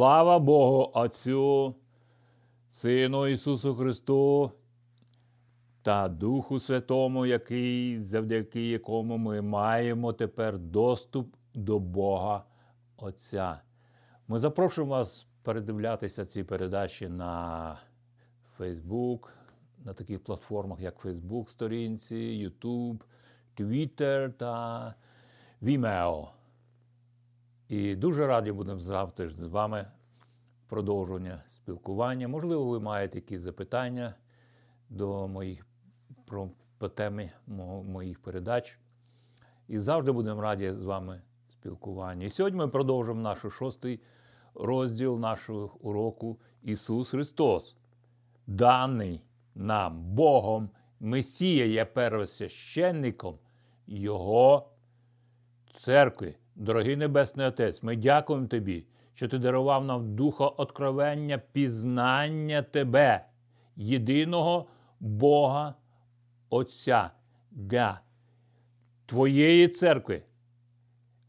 Слава Богу Отцю, Сину Ісусу Христу та Духу Святому, який, завдяки якому ми маємо тепер доступ до Бога Отця. Ми запрошуємо вас передивлятися ці передачі на Facebook, на таких платформах, як Facebook, сторінці, YouTube, Twitter та Vimeo. І дуже раді будемо завтра з вами продовження спілкування. Можливо, ви маєте якісь запитання до моїх про, по темі моїх передач. І завжди будемо раді з вами спілкування. І сьогодні ми продовжимо наш шостий розділ нашого уроку Ісус Христос, даний нам Богом, Месія є первосвященником Його церкви. Дорогий Небесний Отець, ми дякуємо Тобі, що Ти дарував нам духа откровення, пізнання Тебе, єдиного Бога Отця. Для Твоєї церкви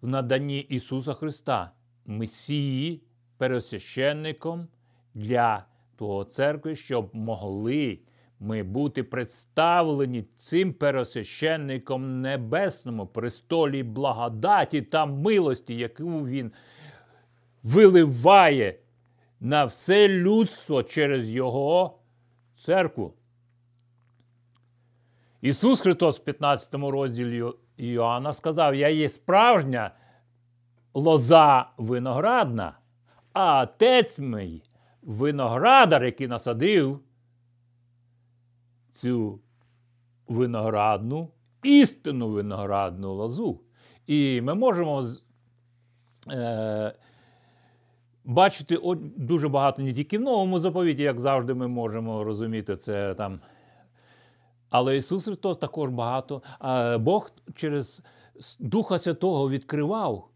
в наданні Ісуса Христа, Месії, пересвященником для Твого церкви, щоб могли ми бути представлені цим пересвященником небесному престолі благодаті та милості, яку він виливає на все людство через Його церкву. Ісус Христос в 15 розділі Іоанна сказав: Я є справжня лоза виноградна, а отець мій виноградар, який насадив цю виноградну, істинну виноградну лозу. І ми можемо е, бачити дуже багато не тільки в новому заповіті, як завжди, ми можемо розуміти це там. Але Ісус Христос також багато. Бог через Духа Святого відкривав.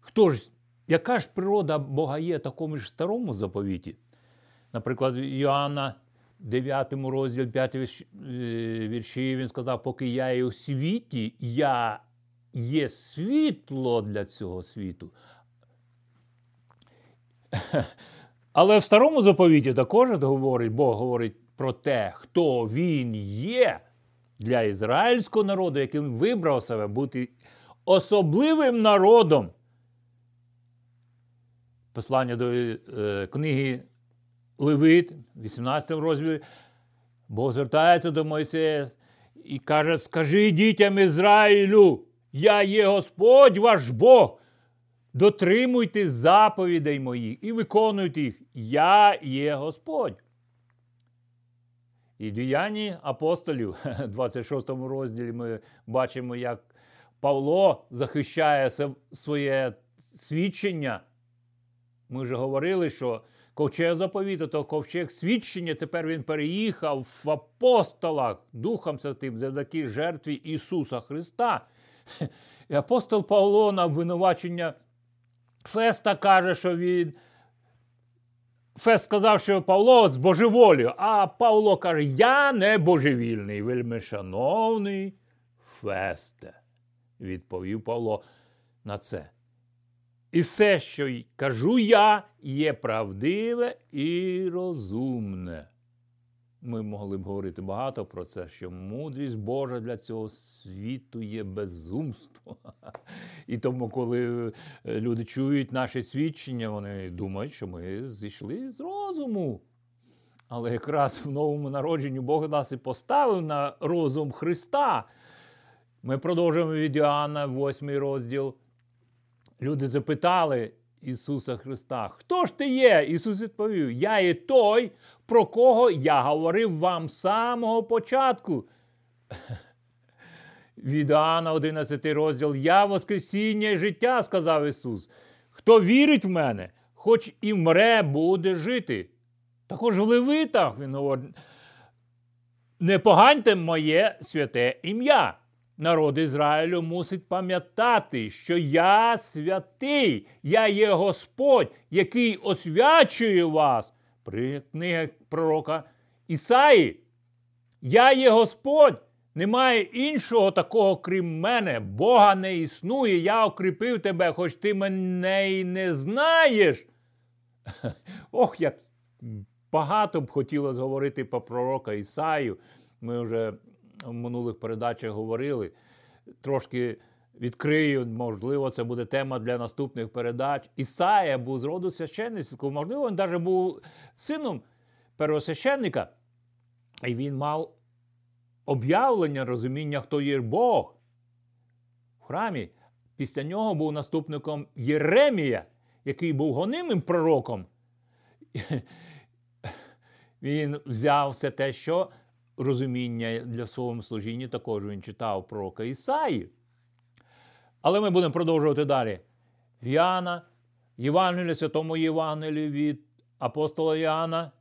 Хто ж, яка ж природа Бога є такому ж старому заповіті? Наприклад, Йоанна 9 розділ 5 е, вірші, він сказав, поки я є у світі, я є світло для цього світу. Але в старому заповіті також говорить, Бог говорить про те, хто він є для ізраїльського народу, яким вибрав себе бути особливим народом. Послання до е, книги Левит, 18 розділі, Бог звертається до Мойсея і каже: Скажи дітям Ізраїлю, я є Господь ваш Бог. Дотримуйте заповідей моїх і виконуйте їх. Я є Господь. І діянні апостолів, 26 розділі, ми бачимо, як Павло захищає своє свідчення. Ми вже говорили, що ковчег заповіту, то ковчег свідчення, тепер він переїхав в апостолах Духом Святим завдяки жертві Ісуса Христа. І апостол Павло на обвинувачення Феста каже, що він. Фест сказав, що Павло з божеволію, а Павло каже: Я не божевільний, вельми шановний Фесте, відповів Павло на це. І все, що кажу я, є правдиве і розумне. Ми могли б говорити багато про це, що мудрість Божа для цього світу є безумство. І тому, коли е, люди чують наше свідчення, вони думають, що ми зійшли з розуму. Але якраз в новому народженні Бог нас і поставив на розум Христа. Ми продовжуємо від Іоанна, 8 розділ. Люди запитали Ісуса Христа, хто ж ти є? Ісус відповів: Я є той, про кого я говорив вам з самого початку. Від Іоанна 11 розділ Я Воскресіння і життя, сказав Ісус. Хто вірить в мене, хоч і мре, буде жити. Також в Левитах він говорить: не поганьте моє святе ім'я. Народ Ізраїлю мусить пам'ятати, що я святий, я є Господь, який освячує вас. При книги пророка Ісаї. Я є Господь. Немає іншого такого, крім мене. Бога не існує. Я окріпив тебе, хоч ти мене й не знаєш. Ох, як багато б хотілося говорити про пророка Ісаю. Ми вже в минулих передачах говорили. Трошки відкрию, можливо, це буде тема для наступних передач. Ісая був з роду священницького, можливо, він навіть був сином первосвященника, і він мав об'явлення, розуміння, хто є Бог в храмі. Після нього був наступником Єремія, який був гонимим пророком. Він взяв все те, що розуміння для свого служіння також він читав пророка Ісаї. Але ми будемо продовжувати далі. Іоанна, Євангелія, святому Євангелію від апостола Іоанна,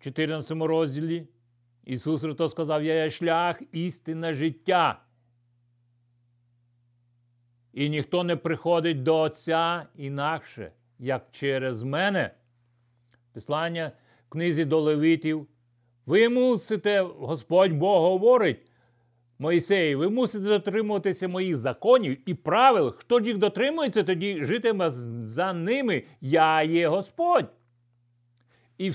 14 розділі. Ісус Христос сказав: Я є шлях, істина життя. І ніхто не приходить до Отця інакше, як через мене. Післання в книзі до Левитів. Ви мусите, Господь Бог говорить, Моїсей, ви мусите дотримуватися моїх законів і правил. Хто ж їх дотримується, тоді житиме за ними. Я є Господь. І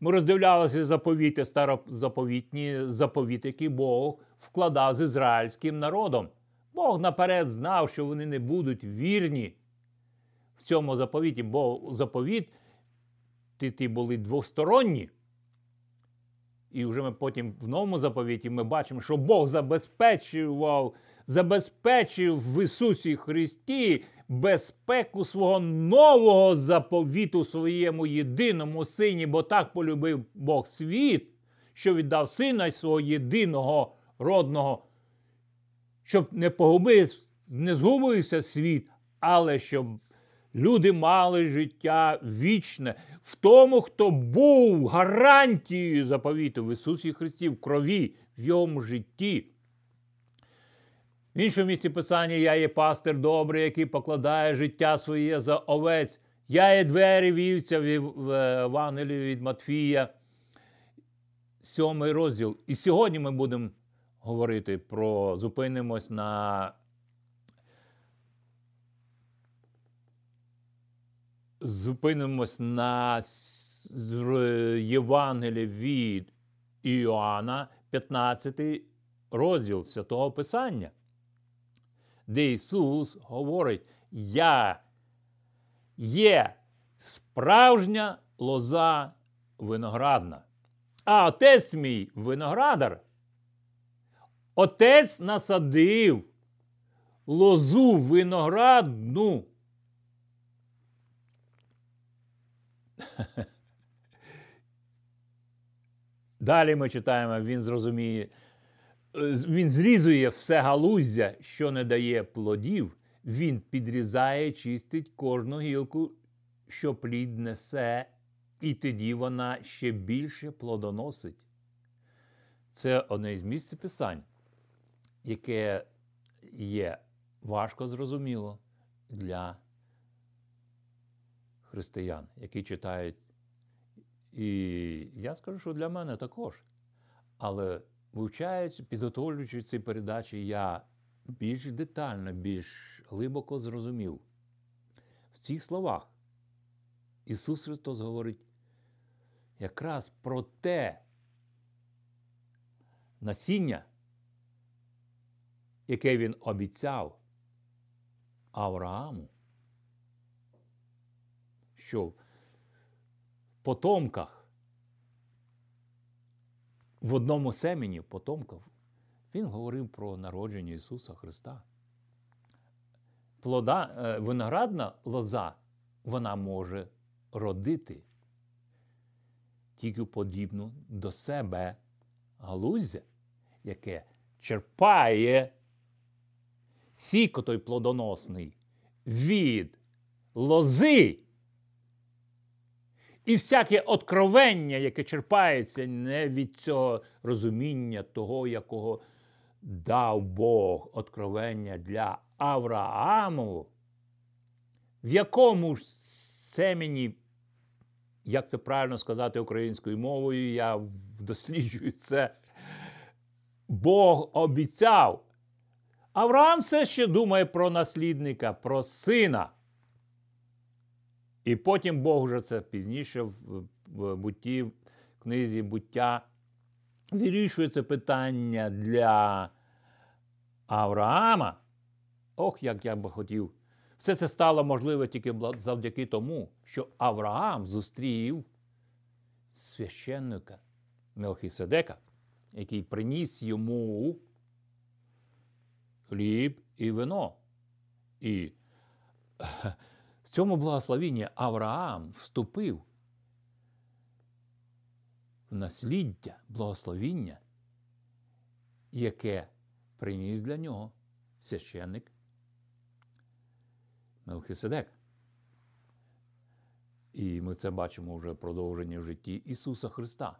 ми роздивлялися заповіти, старозаповітні заповіти, які Бог вкладав з ізраїльським народом. Бог наперед знав, що вони не будуть вірні в цьому заповіті, бо заповіт ті, ті були двосторонні. І вже ми потім в новому заповіті ми бачимо, що Бог забезпечував, забезпечив в Ісусі Христі безпеку свого нового заповіту своєму єдиному сині, бо так полюбив Бог світ, що віддав сина свого єдиного родного, щоб не погубив, не згубився світ, але щоб люди мали життя вічне в тому, хто був гарантією заповіту в Ісусі Христі в крові, в йому житті. В іншому місці Писання я є пастир добрий, який покладає життя своє за овець. Я є двері вівця в Евангелії від Матфія, сьомий розділ. І сьогодні ми будемо говорити про зупинимось на зупинимось на Євангелії від Іоанна, 15 розділ Святого Писання, де Ісус говорить: Я є справжня лоза виноградна, а отець мій виноградар. Отець насадив лозу виноградну. Далі ми читаємо, він зрозуміє, він зрізує все галуздя, що не дає плодів, він підрізає, чистить кожну гілку, що плід несе, і тоді вона ще більше плодоносить. Це одне із місць писань, яке є важко зрозуміло для християн, які читають. І я скажу, що для мене також. Але вивчаючи, підготовлюючи ці передачі, я більш детально, більш глибоко зрозумів. В цих словах Ісус Христос говорить якраз про те насіння, яке Він обіцяв Аврааму що в потомках, в одному семені потомках, він говорив про народження Ісуса Христа. Плода, е, Виноградна лоза, вона може родити тільки подібну до себе галуздя, яке черпає сік той плодоносний від лози. І всяке откровення, яке черпається не від цього розуміння того, якого дав Бог откровення для Аврааму, в якому ж семені, як це правильно сказати українською мовою, я досліджую це, Бог обіцяв. Авраам все ще думає про наслідника, про сина. І потім Бог вже це пізніше в, бутті, в книзі буття вирішує це питання для Авраама. Ох, як я би хотів. Все це стало можливе тільки завдяки тому, що Авраам зустрів священника Мелхіседека, який приніс йому хліб і вино. І цьому благословенні Авраам вступив в насліддя благословіння, яке приніс для нього священник Мелхиседек. І ми це бачимо вже продовження в житті Ісуса Христа.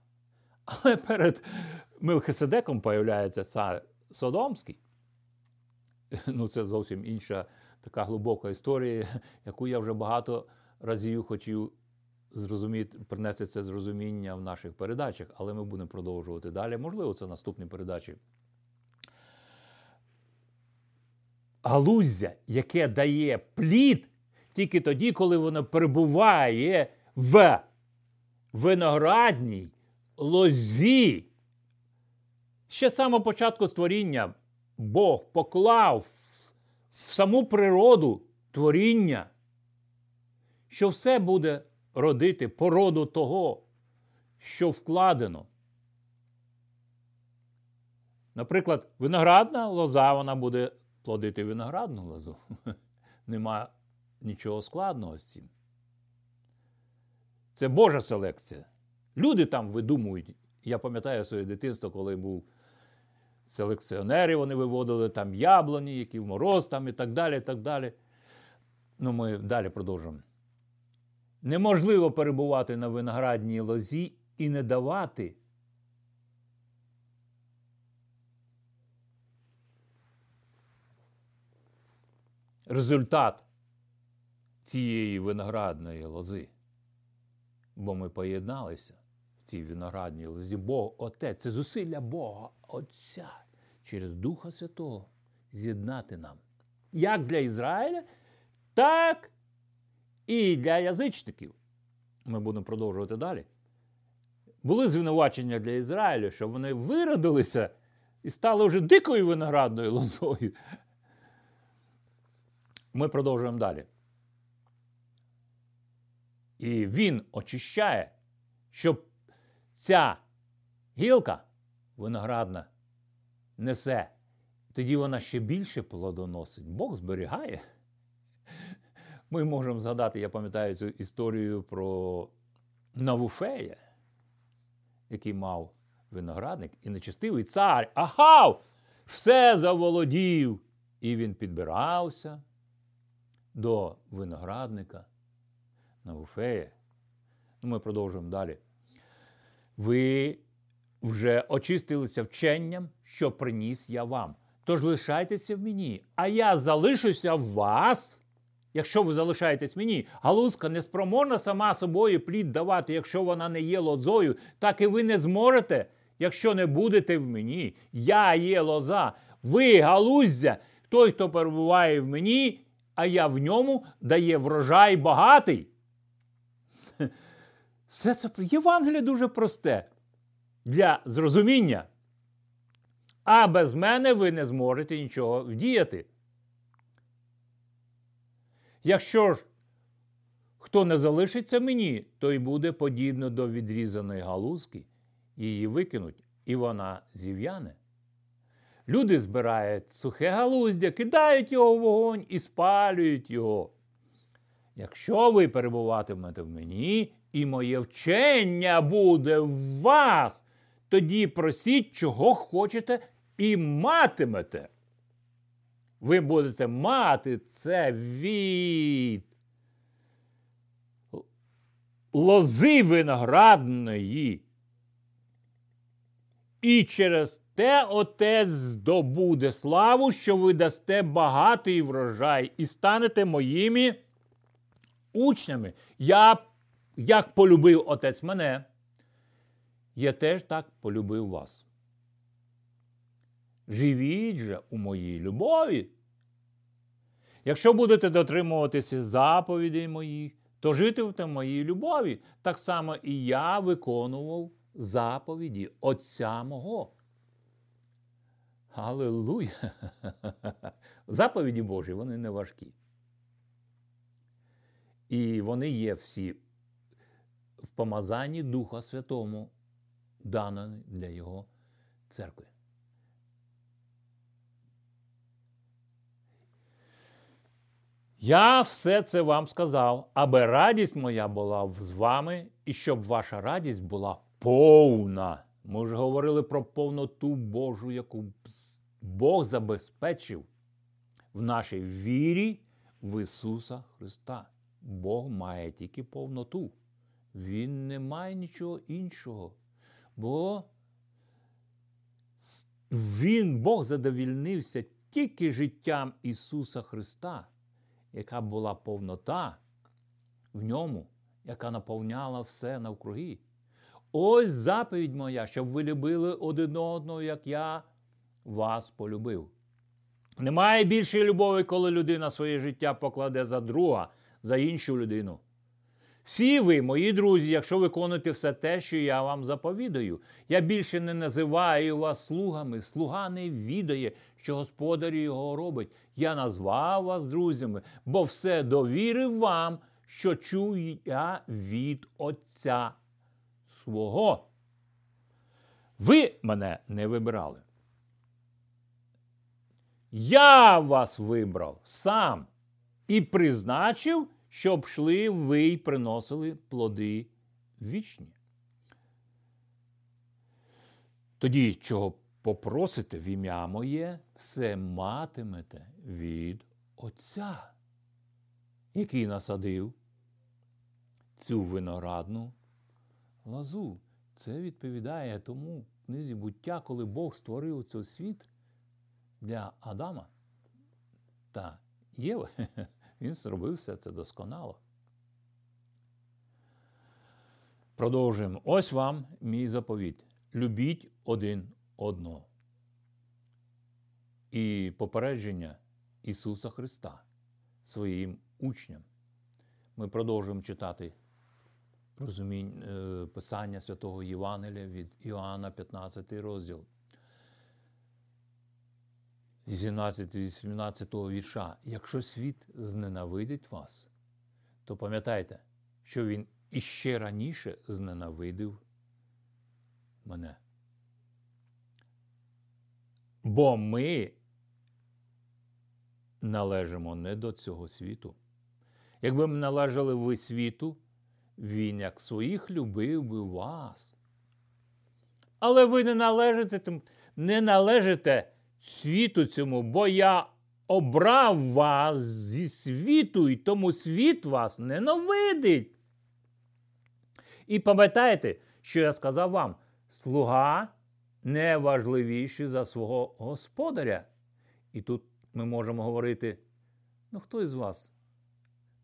Але перед Мелхиседеком появляється цар Содомський. Ну, це зовсім інша така глибока історія, яку я вже багато разів хотів зрозуміти, принести це зрозуміння в наших передачах, але ми будемо продовжувати далі. Можливо, це наступні передачі. Галуздя, яке дає плід тільки тоді, коли воно перебуває в виноградній лозі. Ще з самого початку створіння Бог поклав в саму природу творіння, що все буде родити породу того, що вкладено. Наприклад, виноградна лоза вона буде плодити виноградну лозу. Нема нічого складного з цим. Це Божа селекція. Люди там видумують. Я пам'ятаю своє дитинство, коли був селекціонери, вони виводили там яблуні, які в мороз там і так далі. і так далі. Ну, ми далі продовжимо. Неможливо перебувати на виноградній лозі і не давати. Результат цієї виноградної лози. Бо ми поєдналися цій виноградній лозі. Бог Отець, це зусилля Бога Отця через Духа Святого з'єднати нам. Як для Ізраїля, так і для язичників. Ми будемо продовжувати далі. Були звинувачення для Ізраїлю, що вони виродилися і стали вже дикою виноградною лозою. Ми продовжуємо далі. І він очищає, щоб ця гілка виноградна несе. Тоді вона ще більше плодоносить. Бог зберігає. Ми можемо згадати, я пам'ятаю цю історію про Навуфея, який мав виноградник і нечестивий цар. Ахав! Все заволодів. І він підбирався до виноградника Навуфея. Ну, Ми продовжуємо далі. Ви вже очистилися вченням, що приніс я вам. Тож лишайтеся в мені, а я залишуся в вас. Якщо ви залишаєтесь мені, галузка не спроможна сама собою плід давати, якщо вона не є лозою, так і ви не зможете, якщо не будете в мені. Я є лоза, ви галуздя, той, хто перебуває в мені, а я в ньому дає врожай багатий. Все це Євангеліє дуже просте для зрозуміння. А без мене ви не зможете нічого вдіяти. Якщо ж хто не залишиться мені, той буде подібно до відрізаної галузки, її викинуть, і вона зів'яне. Люди збирають сухе галуздя, кидають його в вогонь і спалюють його. Якщо ви перебуватимете в мені, і моє вчення буде в вас, тоді просіть, чого хочете, і матимете. Ви будете мати це від лози виноградної. І через те отець здобуде славу, що ви дасте багатий врожай і станете моїми учнями. Я, як полюбив отець мене, я теж так полюбив вас. Живіть же у моїй любові. Якщо будете дотримуватися заповідей моїх, то житимете в моїй любові. Так само і я виконував заповіді Отця мого. Аллилуйя! Заповіді Божі, вони не важкі. І вони є всі в помазанні Духа Святому, дані для Його церкви. Я все це вам сказав, аби радість моя була з вами, і щоб ваша радість була повна. Ми вже говорили про повноту Божу, яку Бог забезпечив в нашій вірі в Ісуса Христа. Бог має тільки повноту. Він не має нічого іншого. Бо Він, Бог задовільнився тільки життям Ісуса Христа, яка була повнота в ньому, яка наповняла все навкруги. Ось заповідь моя, щоб ви любили один одного, як я вас полюбив. Немає більшої любові, коли людина своє життя покладе за друга, за іншу людину. Всі ви, мої друзі, якщо виконуєте все те, що я вам заповідаю, я більше не називаю вас слугами. Слуга не відає, що господар його робить. Я назвав вас друзями, бо все довірив вам, що чую я від Отця свого. Ви мене не вибирали. Я вас вибрав сам і призначив, щоб йшли ви й приносили плоди вічні. Тоді, чого попросите в ім'я моє, все матимете від Отця, який насадив цю виноградну лазу. Це відповідає тому книзі буття, коли Бог створив цей світ для Адама та Єви. Він зробив все це досконало. Продовжуємо. Ось вам мій заповіт. Любіть один одного. І попередження Ісуса Христа своїм учням. Ми продовжуємо читати розумінь, е, Писання святого Євангелія від Іоанна, 15 розділ. 18-18 вірша. Якщо світ зненавидить вас, то пам'ятайте, що він іще раніше зненавидив мене. Бо ми належимо не до цього світу. Якби ми належали ви світу, він, як своїх, любив би вас. Але ви не належите, не належите світу цьому, бо я обрав вас зі світу, і тому світ вас ненавидить. І пам'ятайте, що я сказав вам: слуга не важливіший за свого господаря. І тут ми можемо говорити: ну, хто із вас,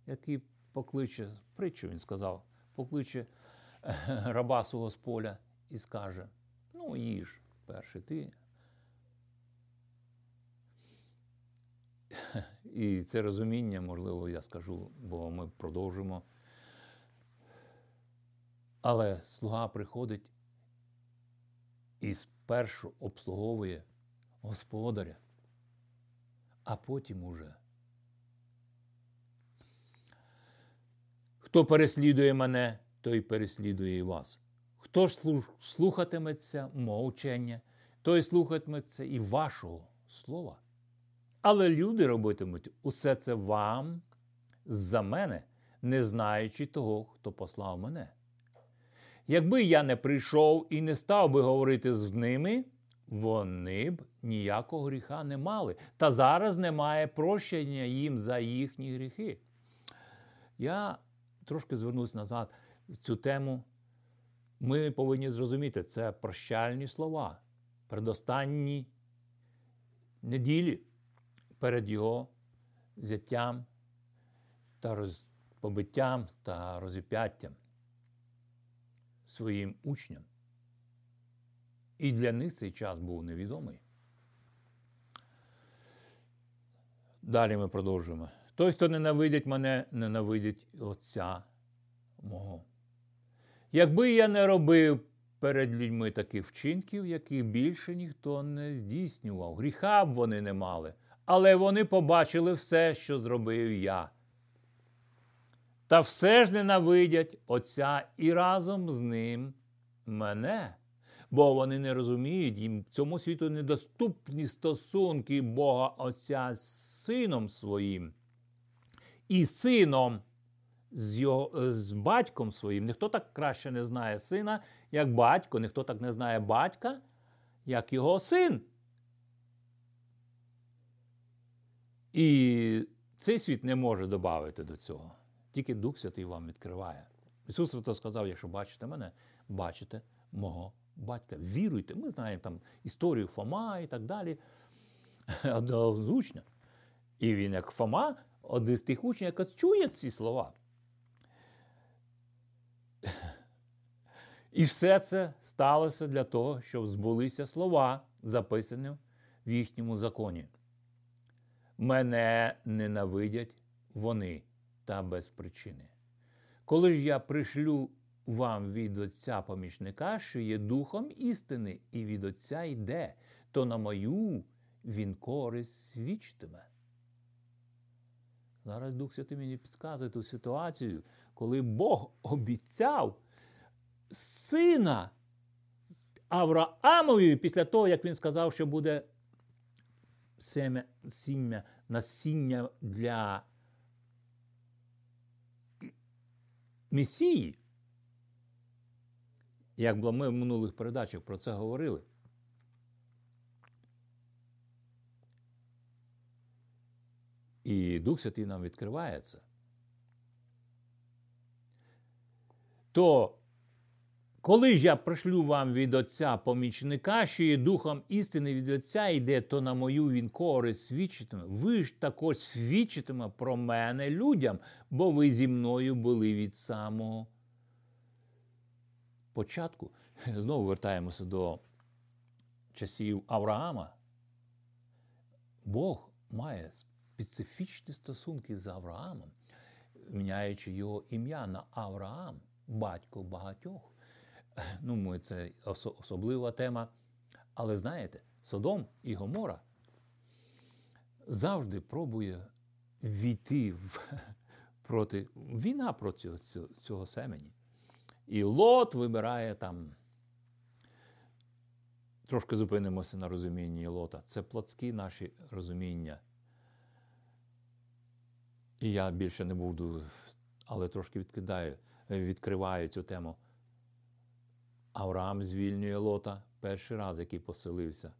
який покличе, притчу він сказав, покличе раба свого з поля і скаже: Ну, їж перший ти. І це розуміння, можливо, я скажу, бо ми продовжимо. Але слуга приходить і спершу обслуговує господаря, а потім уже. Хто переслідує мене, той переслідує і вас. Хто ж слухатиметься мовчання, той слухатиметься і вашого слова. Але люди робитимуть усе це вам за мене, не знаючи того, хто послав мене. Якби я не прийшов і не став би говорити з ними, вони б ніякого гріха не мали. Та зараз немає прощення їм за їхні гріхи. Я трошки звернусь назад цю тему. Ми повинні зрозуміти, це прощальні слова. Передостанні неділі перед його зяттям та роз... побиттям та розіп'яттям своїм учням. І для них цей час був невідомий. Далі ми продовжуємо. Той, хто ненавидить мене, ненавидить Отця мого. Якби я не робив перед людьми таких вчинків, яких більше ніхто не здійснював, гріха б вони не мали, але вони побачили все, що зробив я. Та все ж ненавидять Отця і разом з ним мене. Бо вони не розуміють, їм цьому світу недоступні стосунки Бога Отця з Сином своїм і сином з його, з батьком своїм. Ніхто так краще не знає сина, як батько, ніхто так не знає батька, як його син. І цей світ не може додати до цього. Тільки Дух Святий вам відкриває. Ісус Христос сказав, якщо бачите мене, бачите мого батька. Віруйте. Ми знаємо там історію Фома і так далі. Учня. І він, як Фома, один з тих учнів, яка чує ці слова. І все це сталося для того, щоб збулися слова, записані в їхньому законі. Мене ненавидять вони та без причини. Коли ж я пришлю вам від Отця помічника, що є духом істини, і від Отця йде, то на мою він користь свідчитиме. Зараз Дух Святий мені підказує ту ситуацію, коли Бог обіцяв сина Авраамові після того, як він сказав, що буде семя, сім'я, насіння для Месії. Як ми в минулих передачах про це говорили. І Дух Святий нам відкриває це. То, коли ж я пришлю вам від Отця помічника, що є Духом істини від Отця йде, то на мою він користь свідчитиме. Ви ж також свідчитиме про мене людям, бо ви зі мною були від самого початку. Знову вертаємося до часів Авраама. Бог має специфічні стосунки з Авраамом, міняючи його ім'я на Авраам, батько багатьох. Ну, це особлива тема. Але знаєте, Содом і Гомора завжди пробує війти в, проти війна проти цього, цього семені. І Лот вибирає там. Трошки зупинимося на розумінні Лота. Це плотські наші розуміння. І я більше не буду, але трошки відкидаю, відкриваю цю тему. Авраам звільнює Лота перший раз, який поселився.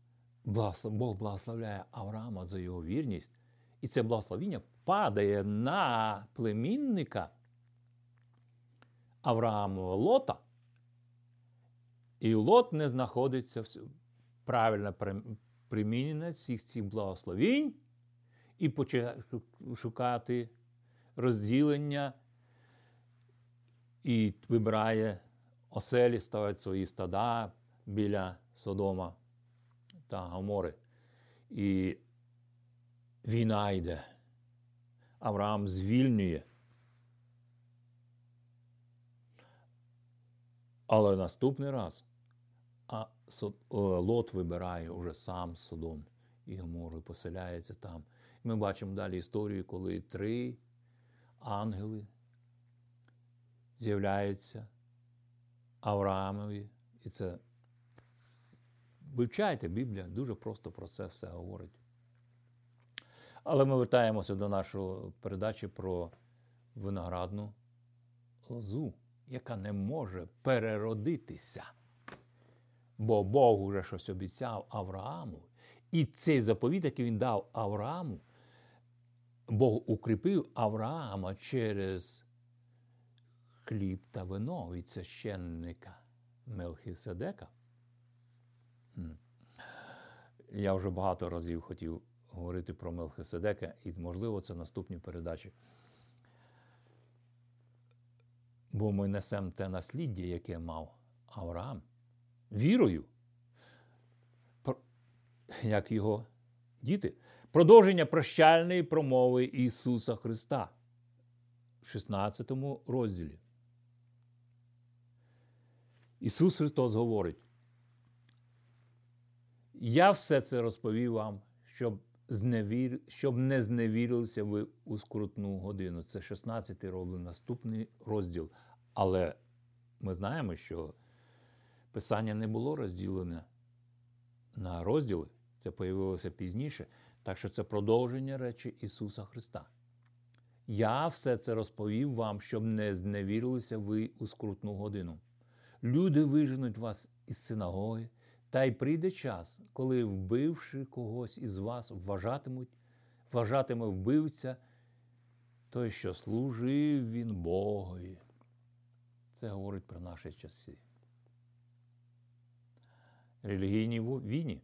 Бог благословляє Авраама за його вірність. І це благословіння падає на племінника Авраамова Лота. І Лот не знаходиться правильно примінення всіх цих благословінь і починає шукати розділення і вибирає оселі, ставить свої стада біля Содома та Гомори. І війна йде. Авраам звільнює. Але наступний раз а Лот вибирає уже сам Содом і Гомору поселяється там. Ми бачимо далі історію, коли три ангели з'являються Авраамові. І це вивчайте Біблія, дуже просто про це все говорить. Але ми вертаємося до нашої передачі про виноградну лозу, яка не може переродитися. Бо Бог уже щось обіцяв Аврааму. І цей заповіт, який він дав Аврааму, Бог укріпив Авраама через хліб та вино від священника Мелхиседека. Я вже багато разів хотів говорити про Мелхиседека, і, можливо, це наступні передачі. Бо ми несемо те насліддя, яке мав Авраам, вірою, як його діти. Продовження прощальної промови Ісуса Христа в 16 розділі. Ісус Христос говорить, я все це розповів вам, щоб зневір... щоб не зневірилися ви у скрутну годину. Це 16 розділ, наступний розділ. Але ми знаємо, що Писання не було розділене на розділи, це появилося пізніше. Так що це продовження речі Ісуса Христа. Я все це розповів вам, щоб не зневірилися ви у скрутну годину. Люди виженуть вас із синагоги, та й прийде час, коли, вбивши когось із вас, вважатимуть, вважатиме вбивця, той, що служив він Богові. Це говорить про наші часи. Релігійній війні.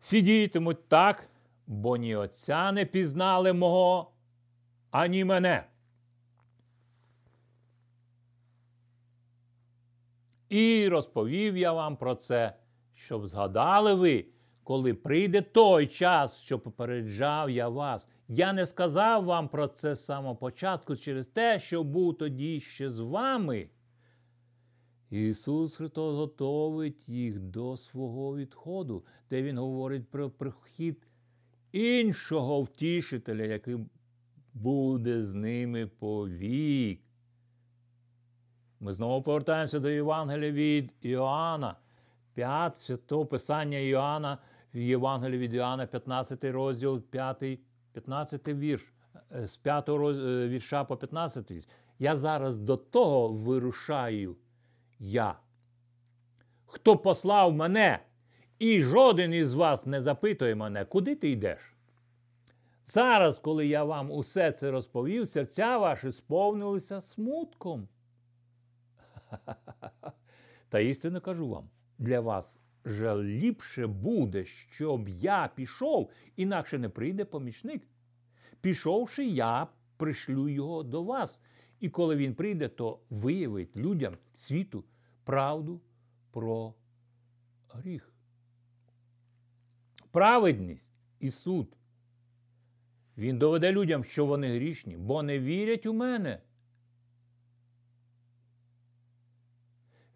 Всі діятимуть так, бо ні Отця не пізнали мого, ані мене. І розповів я вам про це, щоб згадали ви, коли прийде той час, що попереджав я вас. Я не сказав вам про це з самого початку через те, що був тоді ще з вами. Ісус Христос готовить їх до свого відходу, де Він говорить про прихід іншого втішителя, який буде з ними повік. Ми знову повертаємося до Євангелія від Іоанна, 5 святого Писання Іоанна, в Євангелії від Іоанна, 15 розділ, 5, 15 вірш, з 5 вірша по 15 вірш. Я зараз до того вирушаю я. Хто послав мене, і жоден із вас не запитує мене, куди ти йдеш? Зараз, коли я вам усе це розповів, серця ваші сповнилися смутком. Та істинно кажу вам, для вас же ліпше буде, щоб я пішов, інакше не прийде помічник. Пішовши, я пришлю його до вас. І коли він прийде, то виявить людям світу правду про гріх. Праведність і суд. Він доведе людям, що вони грішні, бо не вірять у мене.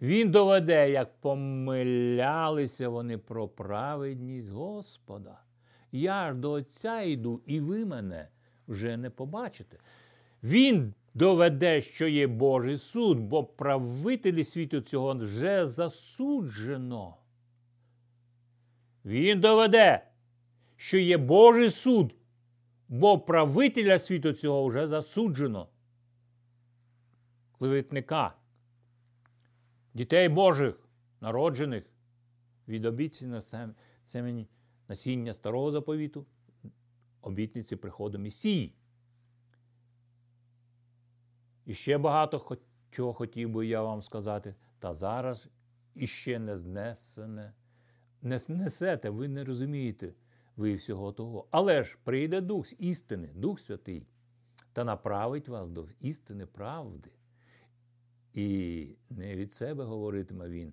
Він доведе, як помилялися вони про праведність Господа. Я ж до Отця йду, і ви мене вже не побачите. Він доведе, що є Божий суд, бо правителі світу цього вже засуджено. Він доведе, що є Божий суд, бо правителя світу цього вже засуджено. Клеветника, дітей Божих, народжених від обітниці на семені насіння старого заповіту, обітниці приходу Месії. І ще багато чого хотів би я вам сказати, та зараз іще не знесене. Не знесете, ви не розумієте ви всього того. Але ж прийде Дух істини, Дух Святий, та направить вас до істини правди. І не від себе говоритиме він,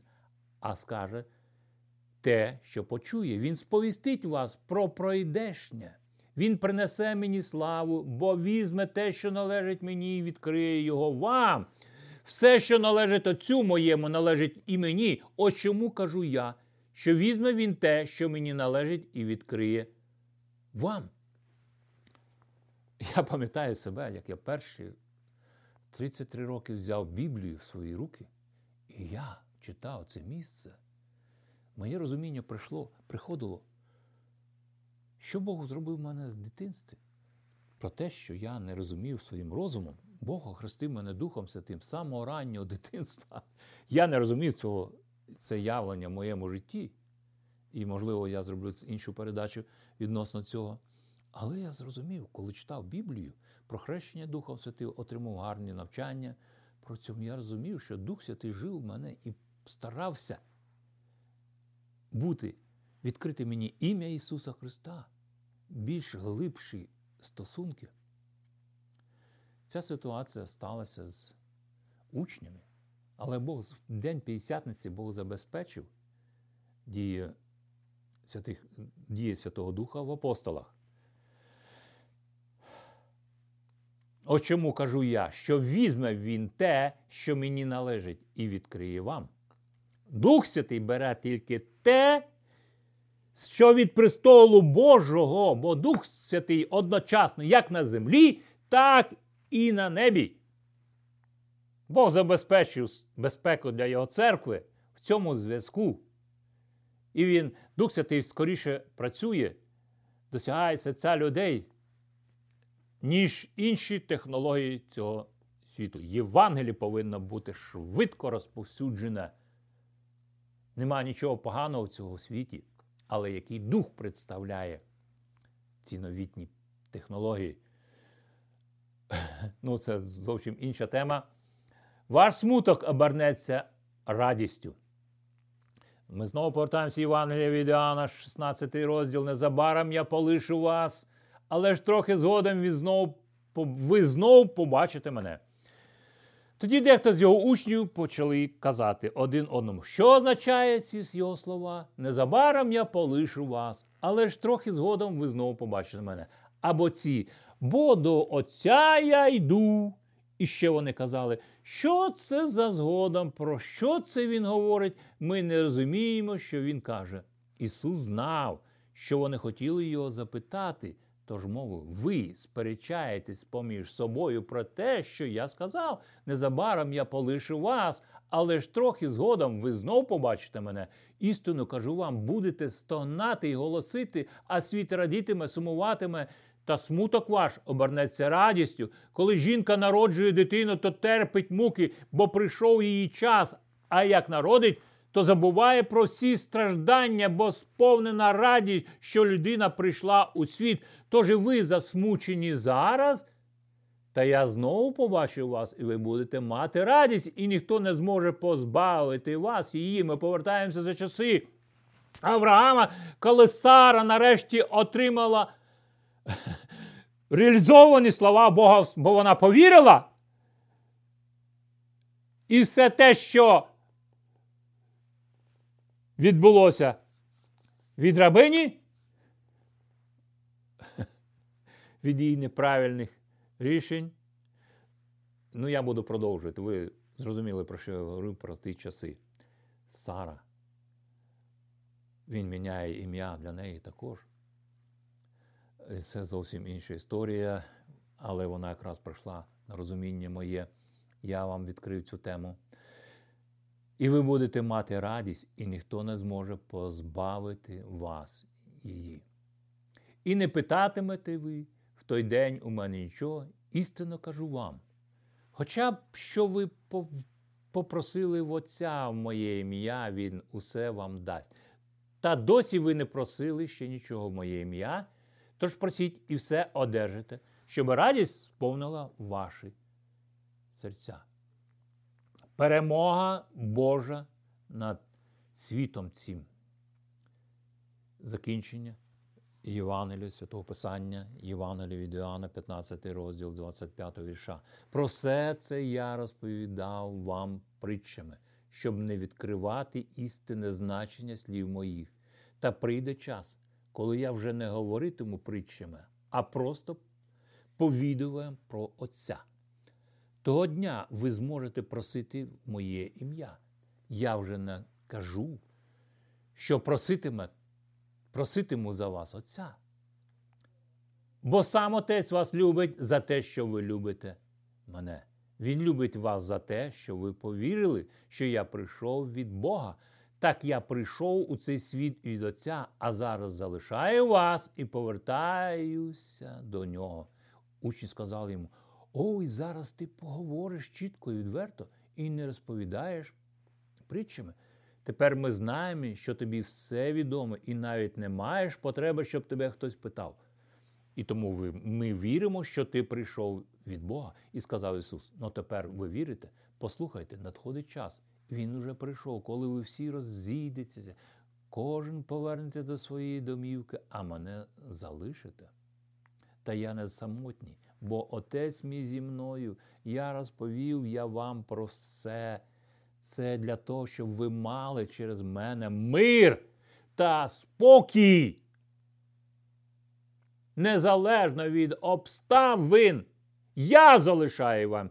а скаже те, що почує. Він сповістить вас про пройдешнє. Він принесе мені славу, бо візьме те, що належить мені, і відкриє його вам. Все, що належить отцю моєму, належить і мені. Ось чому кажу я, що візьме він те, що мені належить, і відкриє вам. Я пам'ятаю себе, як я перші 33 роки взяв Біблію в свої руки, і я читав це місце. Моє розуміння прийшло, приходило. Що Бог зробив в мене з дитинства? Про те, що я не розумів своїм розумом, Бог охрестив мене Духом Святим з самого раннього дитинства. Я не розумів цього, це явлення в моєму житті. І, можливо, я зроблю іншу передачу відносно цього. Але я зрозумів, коли читав Біблію про хрещення Духом Святим, отримав гарні навчання. Про цьому я розумів, що Дух Святий жив в мене і старався бути відкрити мені ім'я Ісуса Христа, більш глибші стосунки. Ця ситуація сталася з учнями, але Бог в День П'ятдесятниці Бог забезпечив дії, святих, дії Святого Духа в апостолах. Ось чому кажу я, що візьме він те, що мені належить, і відкриє вам. Дух Святий бере тільки те, що від престолу Божого, бо Дух Святий одночасно як на землі, так і на небі. Бог забезпечив безпеку для його церкви в цьому зв'язку. І він, Дух Святий, скоріше працює, досягає серця людей, ніж інші технології цього світу. Євангеліє повинно бути швидко розповсюджене. Нема нічого поганого в цьому світі, але який дух представляє ці новітні технології. Ну, це зовсім інша тема. Ваш смуток обернеться радістю. Ми знову повертаємося Євангелія від Іоанна, 16 розділ. Незабаром я полишу вас, але ж трохи згодом ви знову, ви знову побачите мене. Тоді дехто з його учнів почали казати один одному, що означає ці його слова? Незабаром я полишу вас, але ж трохи згодом ви знову побачите мене. Або ці, бо до Отця я йду. І ще вони казали, що це за згодом, про що це він говорить, ми не розуміємо, що він каже. Ісус знав, що вони хотіли його запитати, тож мовив, ви сперечаєтесь поміж собою про те, що я сказав. Незабаром я полишу вас, але ж трохи згодом ви знов побачите мене. Істину кажу вам, будете стогнати і голосити, а світ радітиме, сумуватиме. Та смуток ваш обернеться радістю. Коли жінка народжує дитину, то терпить муки, бо прийшов її час. А як народить, то забуває про всі страждання, бо сповнена радість, що людина прийшла у світ. Тож і ви засмучені зараз. Та я знову побачу вас, і ви будете мати радість, і ніхто не зможе позбавити вас її. Ми повертаємося за часи Авраама, коли Сара нарешті отримала реалізовані слова Бога, бо вона повірила. І все те, що відбулося від рабині, від її неправильних рішень. Ну, я буду продовжувати. Ви зрозуміли, про що я говорю про ті часи. Сара. Він міняє ім'я для неї також. Це зовсім інша історія, але вона якраз пройшла на розуміння моє. Я вам відкрив цю тему. І ви будете мати радість, і ніхто не зможе позбавити вас її. І не питатимете ви в той день у мене нічого, істинно кажу вам. Хоча б що ви попросили в Отця в моє ім'я, Він усе вам дасть. Та досі ви не просили ще нічого в моє ім'я. Тож просіть і все одержите, щоб радість сповнила ваші серця. Перемога Божа над світом цим. Закінчення Євангелія, Святого Писання, Євангелія від Іоанна, 15 розділ 25 вірша. Про все це я розповідав вам притчами, щоб не відкривати істинне значення слів моїх. Та прийде час, коли я вже не говоритиму притчами, а просто повідувам про Отця. Того дня ви зможете просити моє ім'я. Я вже не кажу, що проситиме, проситиму за вас Отця. Бо сам Отець вас любить за те, що ви любите мене. Він любить вас за те, що ви повірили, що я прийшов від Бога. Так я прийшов у цей світ від Отця, а зараз залишаю вас і повертаюся до нього. Учні сказали йому: Ой, зараз ти поговориш чітко і відверто і не розповідаєш притчами. Тепер ми знаємо, що тобі все відомо, і навіть не маєш потреби, щоб тебе хтось питав. І тому ви, ми віримо, що ти прийшов від Бога. І сказав Ісус: ну тепер ви вірите? Послухайте, надходить час. Він уже прийшов, коли ви всі розійдетеся, кожен повернеться до своєї домівки, а мене залишите. Та я не самотній, бо Отець мій зі мною, я розповів я вам про все. Це для того, щоб ви мали через мене мир та спокій. Незалежно від обставин, Я залишаю вам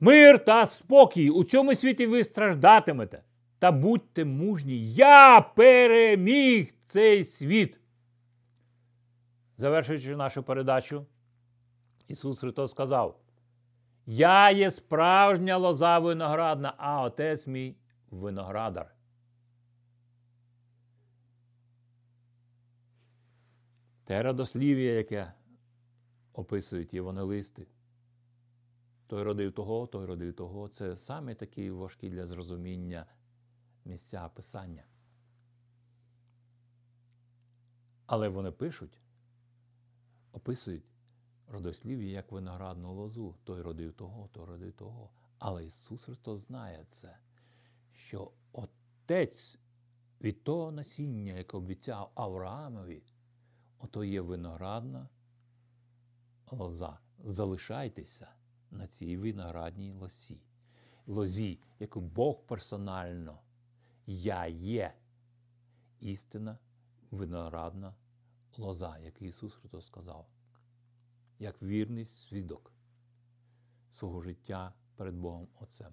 мир та спокій. У цьому світі ви страждатимете. Та будьте мужні. Я переміг цей світ. Завершуючи нашу передачу, Ісус Христос сказав: Я є справжня лоза виноградна, а отець мій виноградар. Те радослів'я, яке описують євангелисти. Той родив того, той родив того. Це саме такі важкі для зрозуміння місця писання. Але вони пишуть, описують родослів'я як виноградну лозу. Той родив того, той родив того. Але Ісус Христос знає це, що Отець від того насіння, яке обіцяв Авраамові, ото є виноградна лоза. Залишайтеся на цій виноградній лосі. Лозі, яку Бог персонально я є істина виноградна лоза, як Ісус Христос сказав, як вірний свідок свого життя перед Богом Отцем.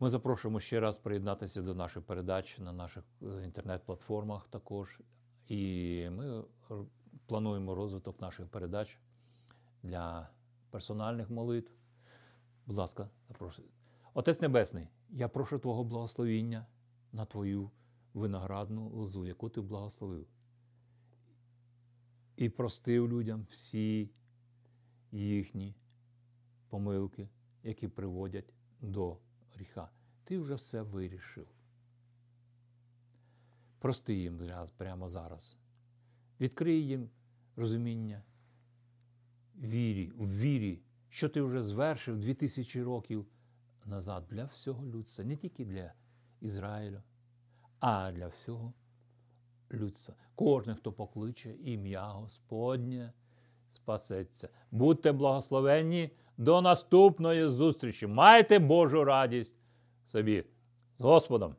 Ми запрошуємо ще раз приєднатися до наших передач на наших е, інтернет-платформах також. І ми плануємо розвиток наших передач для персональних молитв. Будь ласка, запрошую. Отець Небесний, я прошу Твого благословіння на Твою виноградну лозу, яку ти благословив. І простив людям всі їхні помилки, які приводять до гріха. Ти вже все вирішив. Прости їм прямо зараз. Відкрий їм розуміння вірі, в вірі, що ти вже звершив 2000 років назад для всього людства, не тільки для Ізраїлю, а для всього людства. Кожен, хто покличе ім'я Господнє, спасеться. Будьте благословенні до наступної зустрічі. Майте Божу радість собі з Господом!